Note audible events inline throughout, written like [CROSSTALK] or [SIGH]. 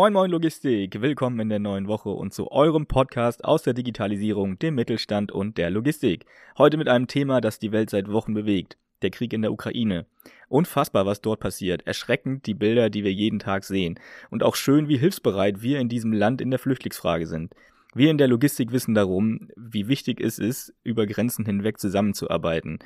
Moin Moin Logistik, willkommen in der neuen Woche und zu eurem Podcast aus der Digitalisierung, dem Mittelstand und der Logistik. Heute mit einem Thema, das die Welt seit Wochen bewegt, der Krieg in der Ukraine. Unfassbar, was dort passiert, erschreckend die Bilder, die wir jeden Tag sehen und auch schön, wie hilfsbereit wir in diesem Land in der Flüchtlingsfrage sind. Wir in der Logistik wissen darum, wie wichtig es ist, über Grenzen hinweg zusammenzuarbeiten,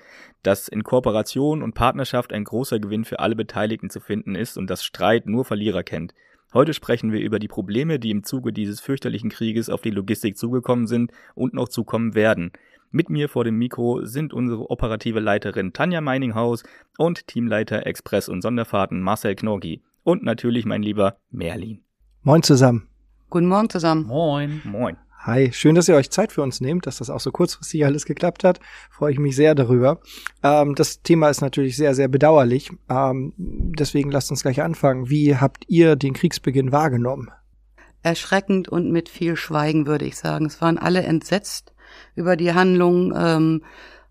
dass in Kooperation und Partnerschaft ein großer Gewinn für alle Beteiligten zu finden ist und dass Streit nur Verlierer kennt. Heute sprechen wir über die Probleme, die im Zuge dieses fürchterlichen Krieges auf die Logistik zugekommen sind und noch zukommen werden. Mit mir vor dem Mikro sind unsere operative Leiterin Tanja Meininghaus und Teamleiter Express und Sonderfahrten Marcel Knorgi und natürlich mein lieber Merlin. Moin zusammen. Guten Morgen zusammen. Moin. Moin. Hi, schön, dass ihr euch Zeit für uns nehmt, dass das auch so kurzfristig alles geklappt hat. Freue ich mich sehr darüber. Ähm, das Thema ist natürlich sehr, sehr bedauerlich. Ähm, deswegen lasst uns gleich anfangen. Wie habt ihr den Kriegsbeginn wahrgenommen? Erschreckend und mit viel Schweigen, würde ich sagen. Es waren alle entsetzt über die Handlung. Ähm,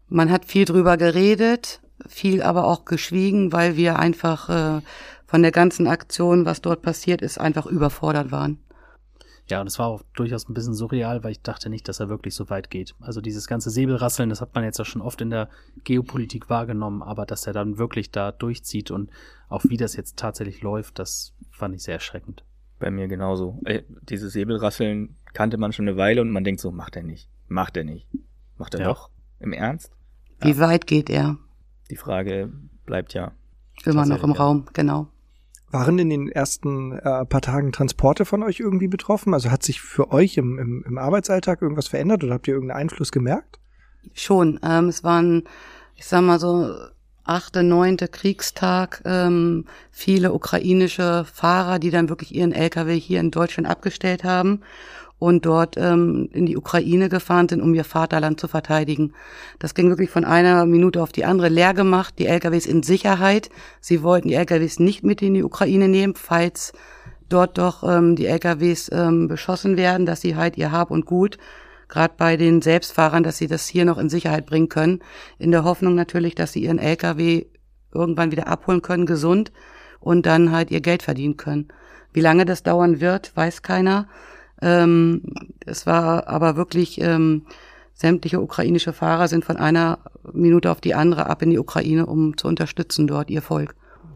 man hat viel drüber geredet, viel aber auch geschwiegen, weil wir einfach äh, von der ganzen Aktion, was dort passiert ist, einfach überfordert waren. Ja, und es war auch durchaus ein bisschen surreal, weil ich dachte nicht, dass er wirklich so weit geht. Also dieses ganze Säbelrasseln, das hat man jetzt ja schon oft in der Geopolitik wahrgenommen, aber dass er dann wirklich da durchzieht und auch wie das jetzt tatsächlich läuft, das fand ich sehr erschreckend. Bei mir genauso. Äh, dieses Säbelrasseln kannte man schon eine Weile und man denkt so, macht er nicht. Macht er nicht. Macht er ja. doch? Im Ernst? Wie ja. weit geht er? Die Frage bleibt ja. Immer noch im ja. Raum, genau. Waren in den ersten äh, paar Tagen Transporte von euch irgendwie betroffen? Also hat sich für euch im, im, im Arbeitsalltag irgendwas verändert oder habt ihr irgendeinen Einfluss gemerkt? Schon. Ähm, es waren, ich sag mal so, achte, neunte Kriegstag, ähm, viele ukrainische Fahrer, die dann wirklich ihren LKW hier in Deutschland abgestellt haben und dort ähm, in die Ukraine gefahren sind, um ihr Vaterland zu verteidigen. Das ging wirklich von einer Minute auf die andere leer gemacht, die LKWs in Sicherheit. Sie wollten die LKWs nicht mit in die Ukraine nehmen, falls dort doch ähm, die LKWs ähm, beschossen werden, dass sie halt ihr Hab und Gut, gerade bei den Selbstfahrern, dass sie das hier noch in Sicherheit bringen können, in der Hoffnung natürlich, dass sie ihren LKW irgendwann wieder abholen können, gesund und dann halt ihr Geld verdienen können. Wie lange das dauern wird, weiß keiner. Ähm, es war aber wirklich, ähm, sämtliche ukrainische Fahrer sind von einer Minute auf die andere ab in die Ukraine, um zu unterstützen dort ihr Volk.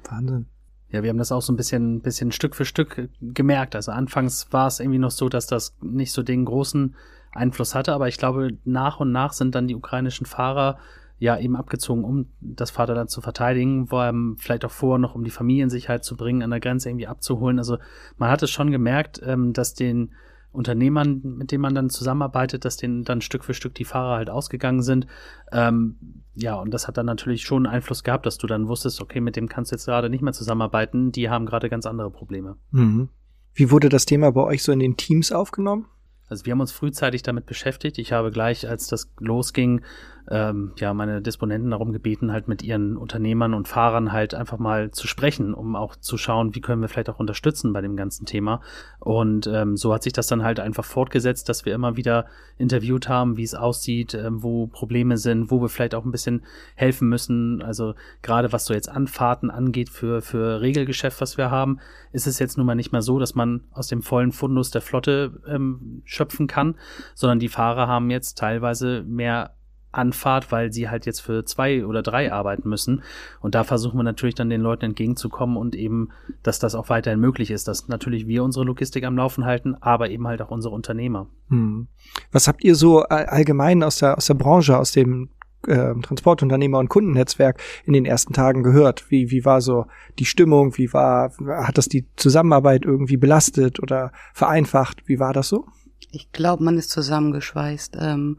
Wahnsinn. Ja, wir haben das auch so ein bisschen, bisschen Stück für Stück gemerkt. Also anfangs war es irgendwie noch so, dass das nicht so den großen Einfluss hatte, aber ich glaube, nach und nach sind dann die ukrainischen Fahrer ja eben abgezogen, um das Vaterland zu verteidigen, vor allem vielleicht auch vor, noch um die Familiensicherheit zu bringen, an der Grenze irgendwie abzuholen. Also man hat es schon gemerkt, ähm, dass den Unternehmern, mit denen man dann zusammenarbeitet, dass denen dann Stück für Stück die Fahrer halt ausgegangen sind. Ähm, ja, und das hat dann natürlich schon Einfluss gehabt, dass du dann wusstest, okay, mit dem kannst du jetzt gerade nicht mehr zusammenarbeiten, die haben gerade ganz andere Probleme. Mhm. Wie wurde das Thema bei euch so in den Teams aufgenommen? Also wir haben uns frühzeitig damit beschäftigt. Ich habe gleich, als das losging, ähm, ja meine Disponenten darum gebeten, halt mit ihren Unternehmern und Fahrern halt einfach mal zu sprechen, um auch zu schauen, wie können wir vielleicht auch unterstützen bei dem ganzen Thema. Und ähm, so hat sich das dann halt einfach fortgesetzt, dass wir immer wieder interviewt haben, wie es aussieht, ähm, wo Probleme sind, wo wir vielleicht auch ein bisschen helfen müssen. Also gerade was so jetzt Anfahrten angeht für, für Regelgeschäft, was wir haben, ist es jetzt nun mal nicht mehr so, dass man aus dem vollen Fundus der Flotte ähm, schöpfen kann, sondern die Fahrer haben jetzt teilweise mehr Anfahrt, weil sie halt jetzt für zwei oder drei arbeiten müssen. Und da versuchen wir natürlich dann den Leuten entgegenzukommen und eben, dass das auch weiterhin möglich ist, dass natürlich wir unsere Logistik am Laufen halten, aber eben halt auch unsere Unternehmer. Hm. Was habt ihr so allgemein aus der, aus der Branche, aus dem äh, Transportunternehmer- und Kundennetzwerk in den ersten Tagen gehört? Wie, wie war so die Stimmung? Wie war, hat das die Zusammenarbeit irgendwie belastet oder vereinfacht? Wie war das so? Ich glaube, man ist zusammengeschweißt. Ähm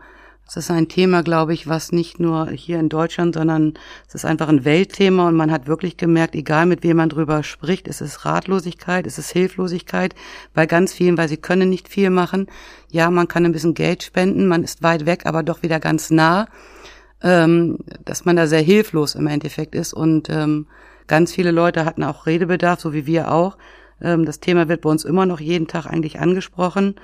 es ist ein Thema, glaube ich, was nicht nur hier in Deutschland, sondern es ist einfach ein Weltthema und man hat wirklich gemerkt, egal mit wem man drüber spricht, es ist Ratlosigkeit, es ist Hilflosigkeit bei ganz vielen, weil sie können nicht viel machen. Ja, man kann ein bisschen Geld spenden, man ist weit weg, aber doch wieder ganz nah, ähm, dass man da sehr hilflos im Endeffekt ist und ähm, ganz viele Leute hatten auch Redebedarf, so wie wir auch. Ähm, das Thema wird bei uns immer noch jeden Tag eigentlich angesprochen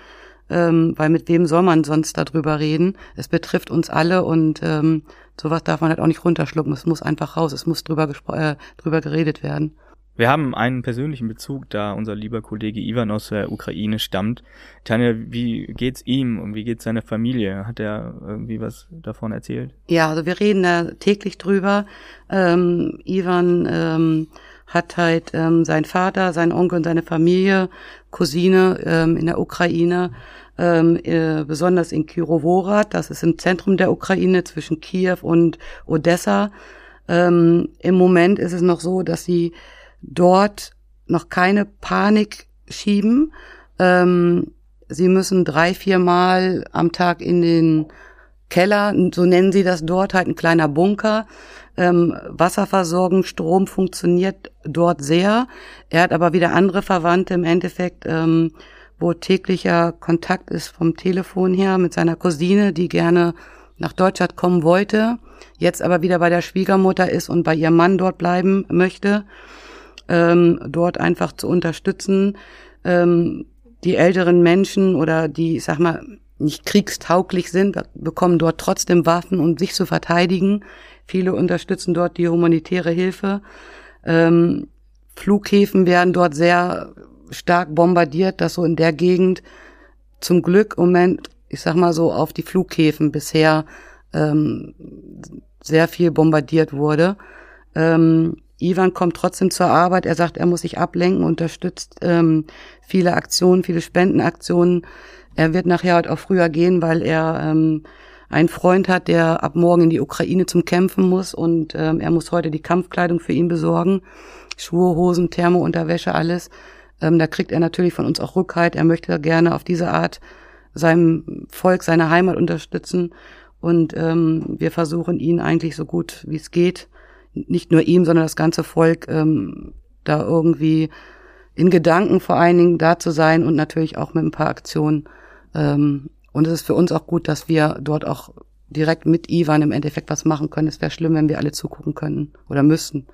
ähm, weil mit wem soll man sonst darüber reden? Es betrifft uns alle und ähm, sowas darf man halt auch nicht runterschlucken. Es muss einfach raus, es muss drüber, äh, drüber geredet werden. Wir haben einen persönlichen Bezug, da unser lieber Kollege Ivan aus der Ukraine stammt. Tanja, wie geht's ihm und wie geht's seiner Familie? Hat er irgendwie was davon erzählt? Ja, also wir reden da täglich drüber. Ähm, Ivan ähm, hat halt ähm, sein Vater, sein Onkel und seine Familie, Cousine ähm, in der Ukraine, ähm, äh, besonders in Kirovohrad, das ist im Zentrum der Ukraine zwischen Kiew und Odessa. Ähm, Im Moment ist es noch so, dass sie dort noch keine Panik schieben. Ähm, sie müssen drei, vier Mal am Tag in den Keller, so nennen sie das dort, halt ein kleiner Bunker. Ähm, Wasserversorgung, Strom funktioniert dort sehr. Er hat aber wieder andere Verwandte im Endeffekt, ähm, wo täglicher Kontakt ist vom Telefon her mit seiner Cousine, die gerne nach Deutschland kommen wollte, jetzt aber wieder bei der Schwiegermutter ist und bei ihrem Mann dort bleiben möchte ähm, dort einfach zu unterstützen. Ähm, die älteren Menschen oder die, ich sag mal, nicht kriegstauglich sind, bekommen dort trotzdem Waffen, um sich zu verteidigen. Viele unterstützen dort die humanitäre Hilfe. Ähm, Flughäfen werden dort sehr stark bombardiert, dass so in der Gegend zum Glück im Moment, ich sag mal so, auf die Flughäfen bisher ähm, sehr viel bombardiert wurde. Ähm, Ivan kommt trotzdem zur Arbeit. Er sagt, er muss sich ablenken, unterstützt ähm, viele Aktionen, viele Spendenaktionen. Er wird nachher halt auch früher gehen, weil er ähm, einen Freund hat, der ab morgen in die Ukraine zum Kämpfen muss und ähm, er muss heute die Kampfkleidung für ihn besorgen. Schuhe, Hosen, Thermounterwäsche, alles. Ähm, da kriegt er natürlich von uns auch Rückhalt. Er möchte gerne auf diese Art seinem Volk, seiner Heimat unterstützen. Und ähm, wir versuchen ihn eigentlich so gut wie es geht nicht nur ihm, sondern das ganze Volk ähm, da irgendwie in Gedanken vor allen Dingen da zu sein und natürlich auch mit ein paar Aktionen. Ähm, und es ist für uns auch gut, dass wir dort auch direkt mit Ivan im Endeffekt was machen können. Es wäre schlimm, wenn wir alle zugucken können oder müssten.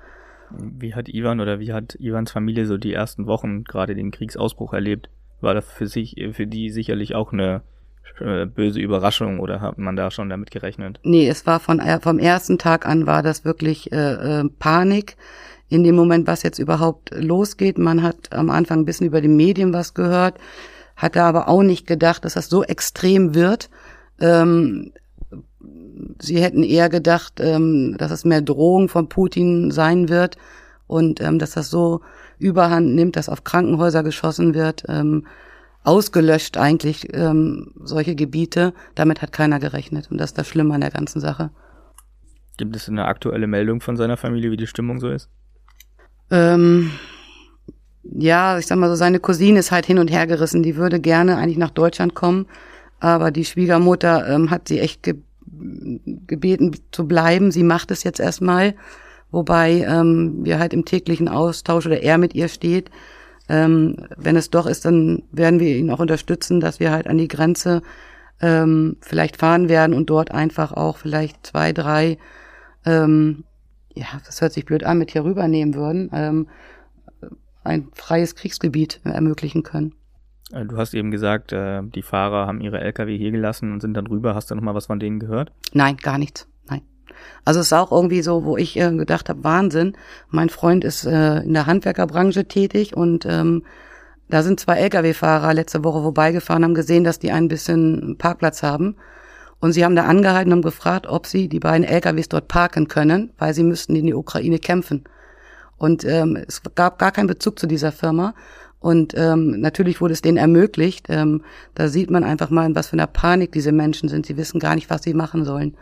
Wie hat Ivan oder wie hat Ivans Familie so die ersten Wochen gerade den Kriegsausbruch erlebt? War das für sich, für die sicherlich auch eine äh, böse Überraschung oder hat man da schon damit gerechnet? Nee, es war von äh, vom ersten Tag an war das wirklich äh, äh, Panik. In dem Moment, was jetzt überhaupt losgeht, man hat am Anfang ein bisschen über die Medien was gehört, hatte aber auch nicht gedacht, dass das so extrem wird. Ähm, sie hätten eher gedacht, ähm, dass es mehr Drohung von Putin sein wird und ähm, dass das so überhand nimmt, dass auf Krankenhäuser geschossen wird. Ähm, ausgelöscht eigentlich ähm, solche Gebiete. Damit hat keiner gerechnet und das ist das Schlimme an der ganzen Sache. Gibt es eine aktuelle Meldung von seiner Familie, wie die Stimmung so ist? Ähm, ja, ich sag mal so, seine Cousine ist halt hin und her gerissen. Die würde gerne eigentlich nach Deutschland kommen, aber die Schwiegermutter ähm, hat sie echt ge gebeten zu bleiben. Sie macht es jetzt erstmal, wobei ähm, wir halt im täglichen Austausch oder er mit ihr steht ähm, wenn es doch ist, dann werden wir ihn auch unterstützen, dass wir halt an die Grenze ähm, vielleicht fahren werden und dort einfach auch vielleicht zwei, drei, ähm, ja, das hört sich blöd an, mit hier rübernehmen würden, ähm, ein freies Kriegsgebiet ermöglichen können. Äh, du hast eben gesagt, äh, die Fahrer haben ihre Lkw hier gelassen und sind dann rüber. Hast du noch mal was von denen gehört? Nein, gar nichts. Also es ist auch irgendwie so, wo ich äh, gedacht habe, Wahnsinn. Mein Freund ist äh, in der Handwerkerbranche tätig und ähm, da sind zwei Lkw-Fahrer letzte Woche vorbeigefahren, haben gesehen, dass die ein bisschen Parkplatz haben. Und sie haben da angehalten und gefragt, ob sie die beiden LKWs dort parken können, weil sie müssten in die Ukraine kämpfen. Und ähm, es gab gar keinen Bezug zu dieser Firma. Und ähm, natürlich wurde es denen ermöglicht. Ähm, da sieht man einfach mal, in was für einer Panik diese Menschen sind. Sie wissen gar nicht, was sie machen sollen.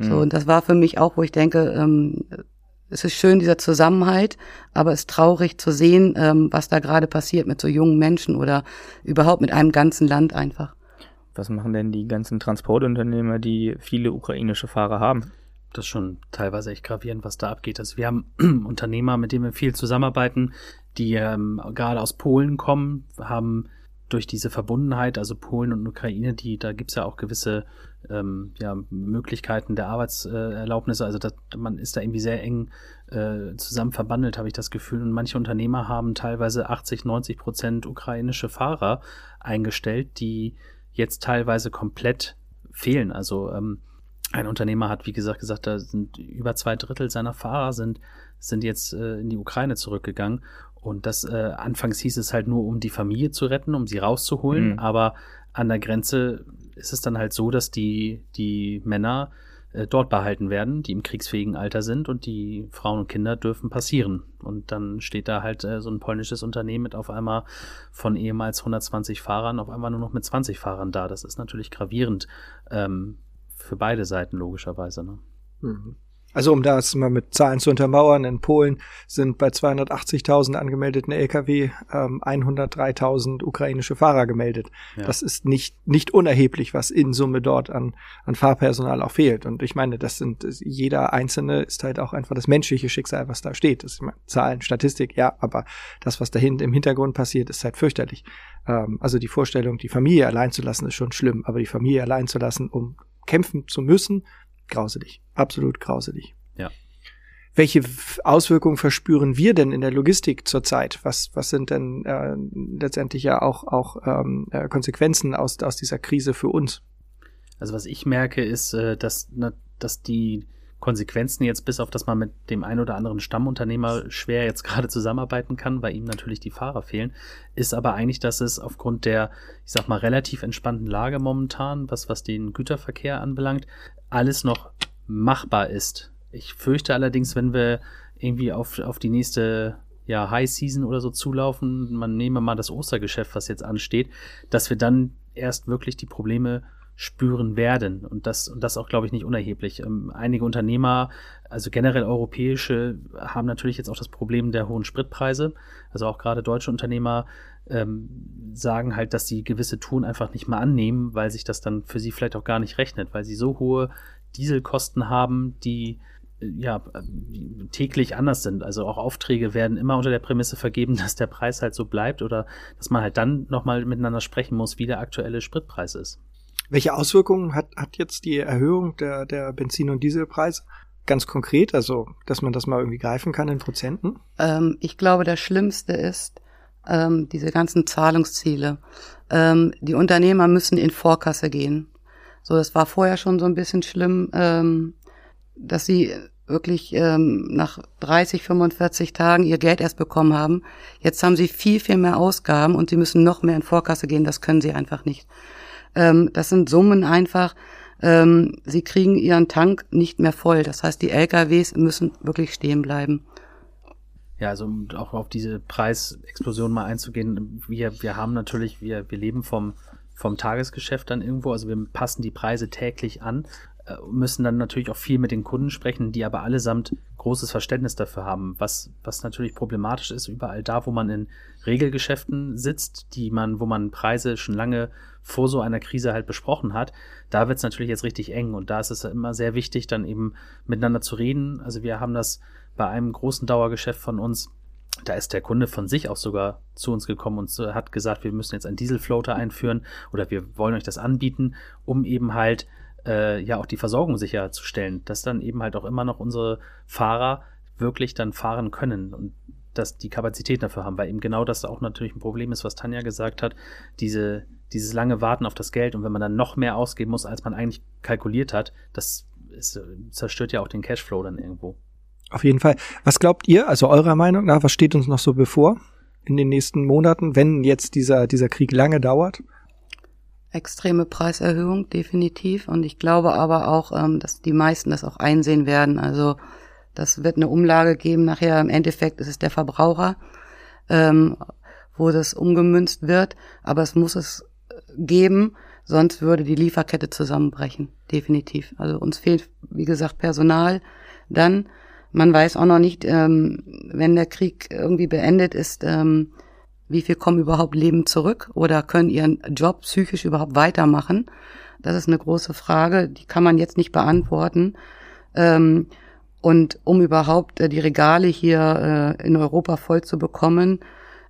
So, mhm. und das war für mich auch, wo ich denke, ähm, es ist schön, dieser Zusammenhalt, aber es ist traurig zu sehen, ähm, was da gerade passiert mit so jungen Menschen oder überhaupt mit einem ganzen Land einfach. Was machen denn die ganzen Transportunternehmer, die viele ukrainische Fahrer haben? Das ist schon teilweise echt gravierend, was da abgeht. Also wir haben [CLEARS THROAT] Unternehmer, mit denen wir viel zusammenarbeiten, die ähm, gerade aus Polen kommen, haben durch diese Verbundenheit, also Polen und Ukraine, die, da gibt's ja auch gewisse ähm, ja, Möglichkeiten der Arbeitserlaubnisse. Also das, man ist da irgendwie sehr eng äh, zusammen verbandelt, habe ich das Gefühl. Und manche Unternehmer haben teilweise 80, 90 Prozent ukrainische Fahrer eingestellt, die jetzt teilweise komplett fehlen. Also ähm, ein Unternehmer hat, wie gesagt, gesagt, da sind über zwei Drittel seiner Fahrer sind, sind jetzt äh, in die Ukraine zurückgegangen. Und das äh, anfangs hieß es halt nur, um die Familie zu retten, um sie rauszuholen. Mhm. Aber an der Grenze ist es dann halt so, dass die, die Männer äh, dort behalten werden, die im kriegsfähigen Alter sind und die Frauen und Kinder dürfen passieren. Und dann steht da halt äh, so ein polnisches Unternehmen mit auf einmal von ehemals 120 Fahrern auf einmal nur noch mit 20 Fahrern da. Das ist natürlich gravierend ähm, für beide Seiten logischerweise. Ne? Mhm. Also um das mal mit Zahlen zu untermauern, in Polen sind bei 280.000 angemeldeten Lkw ähm, 103.000 ukrainische Fahrer gemeldet. Ja. Das ist nicht nicht unerheblich, was in Summe dort an an Fahrpersonal auch fehlt. Und ich meine, das sind jeder einzelne ist halt auch einfach das menschliche Schicksal, was da steht. Das ist, meine, Zahlen, Statistik, ja, aber das, was dahinter im Hintergrund passiert, ist halt fürchterlich. Ähm, also die Vorstellung, die Familie allein zu lassen, ist schon schlimm, aber die Familie allein zu lassen, um kämpfen zu müssen, grauselig, absolut grauselig. Ja. Welche Auswirkungen verspüren wir denn in der Logistik zurzeit? Was, was sind denn äh, letztendlich ja auch, auch ähm, äh, Konsequenzen aus, aus dieser Krise für uns? Also was ich merke, ist, äh, dass, na, dass die Konsequenzen jetzt bis auf, dass man mit dem ein oder anderen Stammunternehmer schwer jetzt [LAUGHS] gerade zusammenarbeiten kann, weil ihm natürlich die Fahrer fehlen, ist aber eigentlich, dass es aufgrund der, ich sag mal, relativ entspannten Lage momentan, was, was den Güterverkehr anbelangt, alles noch machbar ist. Ich fürchte allerdings, wenn wir irgendwie auf, auf die nächste ja, High Season oder so zulaufen, man nehme mal das Ostergeschäft, was jetzt ansteht, dass wir dann erst wirklich die Probleme spüren werden. Und das, und das auch, glaube ich, nicht unerheblich. Ähm, einige Unternehmer, also generell europäische, haben natürlich jetzt auch das Problem der hohen Spritpreise. Also auch gerade deutsche Unternehmer ähm, sagen halt, dass sie gewisse Touren einfach nicht mehr annehmen, weil sich das dann für sie vielleicht auch gar nicht rechnet, weil sie so hohe Dieselkosten haben, die äh, ja, täglich anders sind. Also auch Aufträge werden immer unter der Prämisse vergeben, [LAUGHS] dass der Preis halt so bleibt oder dass man halt dann nochmal miteinander sprechen muss, wie der aktuelle Spritpreis ist. Welche Auswirkungen hat, hat jetzt die Erhöhung der, der Benzin- und Dieselpreise? Ganz konkret, also, dass man das mal irgendwie greifen kann in Prozenten? Ähm, ich glaube, das Schlimmste ist ähm, diese ganzen Zahlungsziele. Ähm, die Unternehmer müssen in Vorkasse gehen. So, das war vorher schon so ein bisschen schlimm, ähm, dass sie wirklich ähm, nach 30, 45 Tagen ihr Geld erst bekommen haben. Jetzt haben sie viel, viel mehr Ausgaben und sie müssen noch mehr in Vorkasse gehen. Das können sie einfach nicht. Ähm, das sind Summen einfach. Ähm, sie kriegen ihren Tank nicht mehr voll. Das heißt, die LKWs müssen wirklich stehen bleiben. Ja, also um auch auf diese Preisexplosion mal einzugehen, wir, wir haben natürlich, wir, wir leben vom, vom Tagesgeschäft dann irgendwo, also wir passen die Preise täglich an, müssen dann natürlich auch viel mit den Kunden sprechen, die aber allesamt großes Verständnis dafür haben, was, was natürlich problematisch ist, überall da, wo man in Regelgeschäften sitzt, die man, wo man Preise schon lange vor so einer Krise halt besprochen hat, da wird es natürlich jetzt richtig eng und da ist es immer sehr wichtig, dann eben miteinander zu reden. Also wir haben das bei einem großen Dauergeschäft von uns, da ist der Kunde von sich auch sogar zu uns gekommen und hat gesagt, wir müssen jetzt einen Dieselfloater einführen oder wir wollen euch das anbieten, um eben halt äh, ja auch die Versorgung sicherzustellen, dass dann eben halt auch immer noch unsere Fahrer wirklich dann fahren können und dass die Kapazität dafür haben, weil eben genau das auch natürlich ein Problem ist, was Tanja gesagt hat, diese, dieses lange Warten auf das Geld und wenn man dann noch mehr ausgeben muss, als man eigentlich kalkuliert hat, das ist, zerstört ja auch den Cashflow dann irgendwo. Auf jeden Fall. Was glaubt ihr, also eurer Meinung nach, was steht uns noch so bevor in den nächsten Monaten, wenn jetzt dieser, dieser Krieg lange dauert? Extreme Preiserhöhung, definitiv. Und ich glaube aber auch, ähm, dass die meisten das auch einsehen werden. Also das wird eine Umlage geben. Nachher im Endeffekt ist es der Verbraucher, ähm, wo das umgemünzt wird. Aber es muss es geben, sonst würde die Lieferkette zusammenbrechen. Definitiv. Also uns fehlt, wie gesagt, Personal. Dann, man weiß auch noch nicht, ähm, wenn der Krieg irgendwie beendet ist, ähm, wie viel kommen überhaupt Leben zurück oder können ihren Job psychisch überhaupt weitermachen? Das ist eine große Frage, die kann man jetzt nicht beantworten. Ähm, und um überhaupt äh, die Regale hier äh, in Europa voll zu bekommen,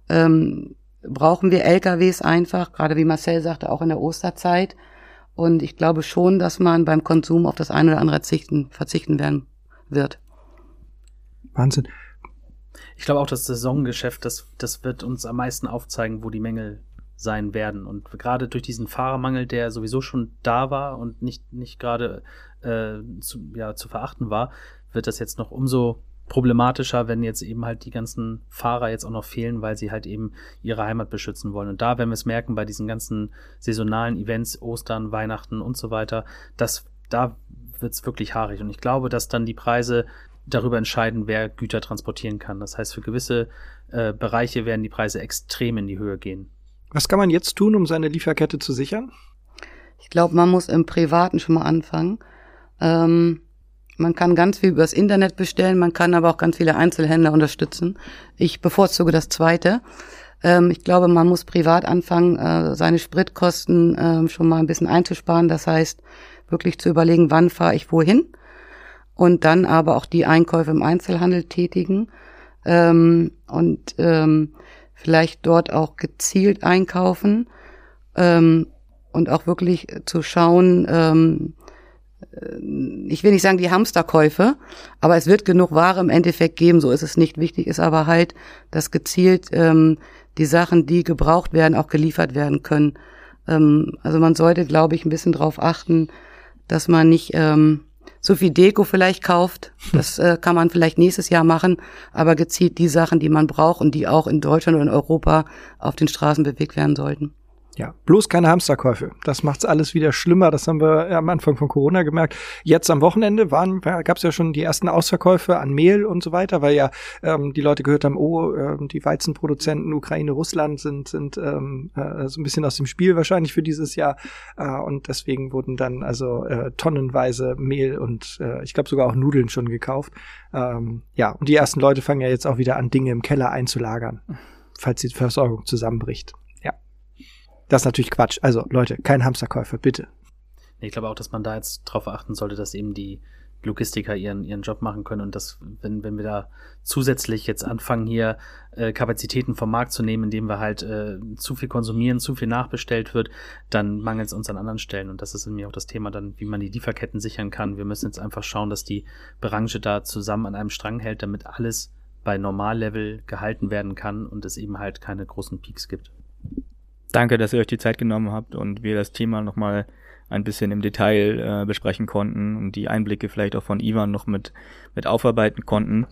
ähm, brauchen wir LKWs einfach, gerade wie Marcel sagte, auch in der Osterzeit. Und ich glaube schon, dass man beim Konsum auf das eine oder andere verzichten, verzichten werden wird. Wahnsinn. Ich glaube auch, das Saisongeschäft, das, das wird uns am meisten aufzeigen, wo die Mängel sein werden. Und gerade durch diesen Fahrermangel, der sowieso schon da war und nicht, nicht gerade äh, zu, ja, zu verachten war, wird das jetzt noch umso problematischer, wenn jetzt eben halt die ganzen Fahrer jetzt auch noch fehlen, weil sie halt eben ihre Heimat beschützen wollen. Und da werden wir es merken bei diesen ganzen saisonalen Events, Ostern, Weihnachten und so weiter, dass da wird es wirklich haarig. Und ich glaube, dass dann die Preise darüber entscheiden, wer Güter transportieren kann. Das heißt, für gewisse äh, Bereiche werden die Preise extrem in die Höhe gehen. Was kann man jetzt tun, um seine Lieferkette zu sichern? Ich glaube, man muss im Privaten schon mal anfangen. Ähm, man kann ganz viel übers Internet bestellen, man kann aber auch ganz viele Einzelhändler unterstützen. Ich bevorzuge das Zweite. Ähm, ich glaube, man muss privat anfangen, äh, seine Spritkosten äh, schon mal ein bisschen einzusparen. Das heißt, wirklich zu überlegen, wann fahre ich wohin. Und dann aber auch die Einkäufe im Einzelhandel tätigen. Ähm, und ähm, vielleicht dort auch gezielt einkaufen ähm, und auch wirklich zu schauen, ähm, äh, ich will nicht sagen die Hamsterkäufe, aber es wird genug Ware im Endeffekt geben, so ist es nicht. Wichtig ist aber halt, dass gezielt ähm, die Sachen, die gebraucht werden, auch geliefert werden können. Ähm, also man sollte, glaube ich, ein bisschen drauf achten, dass man nicht ähm, so viel Deko vielleicht kauft. Das äh, kann man vielleicht nächstes Jahr machen, aber gezielt die Sachen, die man braucht und die auch in Deutschland und in Europa auf den Straßen bewegt werden sollten. Ja, bloß keine Hamsterkäufe. Das macht's alles wieder schlimmer. Das haben wir am Anfang von Corona gemerkt. Jetzt am Wochenende waren, gab's ja schon die ersten Ausverkäufe an Mehl und so weiter, weil ja ähm, die Leute gehört haben, oh, äh, die Weizenproduzenten Ukraine, Russland sind sind ähm, äh, so ein bisschen aus dem Spiel wahrscheinlich für dieses Jahr äh, und deswegen wurden dann also äh, tonnenweise Mehl und äh, ich glaube sogar auch Nudeln schon gekauft. Ähm, ja, und die ersten Leute fangen ja jetzt auch wieder an, Dinge im Keller einzulagern, falls die Versorgung zusammenbricht. Das ist natürlich Quatsch. Also Leute, kein Hamsterkäufer, bitte. Ich glaube auch, dass man da jetzt drauf achten sollte, dass eben die Logistiker ihren, ihren Job machen können und dass, wenn, wenn wir da zusätzlich jetzt anfangen, hier äh, Kapazitäten vom Markt zu nehmen, indem wir halt äh, zu viel konsumieren, zu viel nachbestellt wird, dann mangelt es uns an anderen Stellen. Und das ist nämlich auch das Thema dann, wie man die Lieferketten sichern kann. Wir müssen jetzt einfach schauen, dass die Branche da zusammen an einem Strang hält, damit alles bei Normallevel gehalten werden kann und es eben halt keine großen Peaks gibt. Danke, dass ihr euch die Zeit genommen habt und wir das Thema nochmal ein bisschen im Detail äh, besprechen konnten und die Einblicke vielleicht auch von Ivan noch mit, mit aufarbeiten konnten.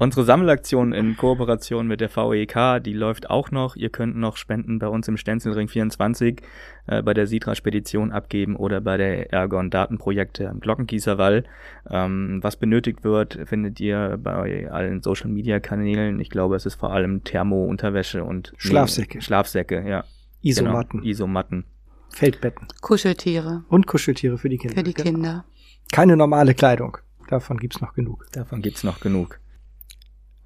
Unsere Sammelaktion in Kooperation mit der VEK, die läuft auch noch. Ihr könnt noch Spenden bei uns im Stenzelring 24 äh, bei der Sitra Spedition abgeben oder bei der Ergon Datenprojekte am Glockenkießerwall. Ähm, was benötigt wird, findet ihr bei allen Social Media Kanälen. Ich glaube, es ist vor allem Thermo-Unterwäsche und Schlafsäcke. Nee, Schlafsäcke, ja. Isomatten. Genau, Isomatten. Feldbetten. Kuscheltiere. Und Kuscheltiere für die Kinder. Für die genau. Kinder. Keine normale Kleidung. Davon gibt's noch genug. Davon gibt's noch genug.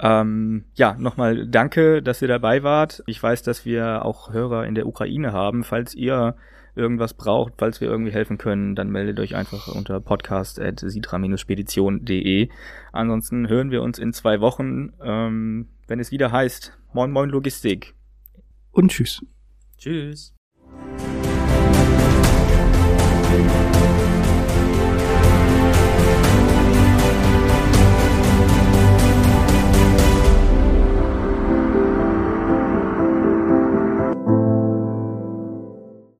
Ähm, ja, nochmal danke, dass ihr dabei wart. Ich weiß, dass wir auch Hörer in der Ukraine haben. Falls ihr irgendwas braucht, falls wir irgendwie helfen können, dann meldet euch einfach unter podcast.sitra-spedition.de. Ansonsten hören wir uns in zwei Wochen, ähm, wenn es wieder heißt Moin Moin Logistik. Und tschüss. Tschüss.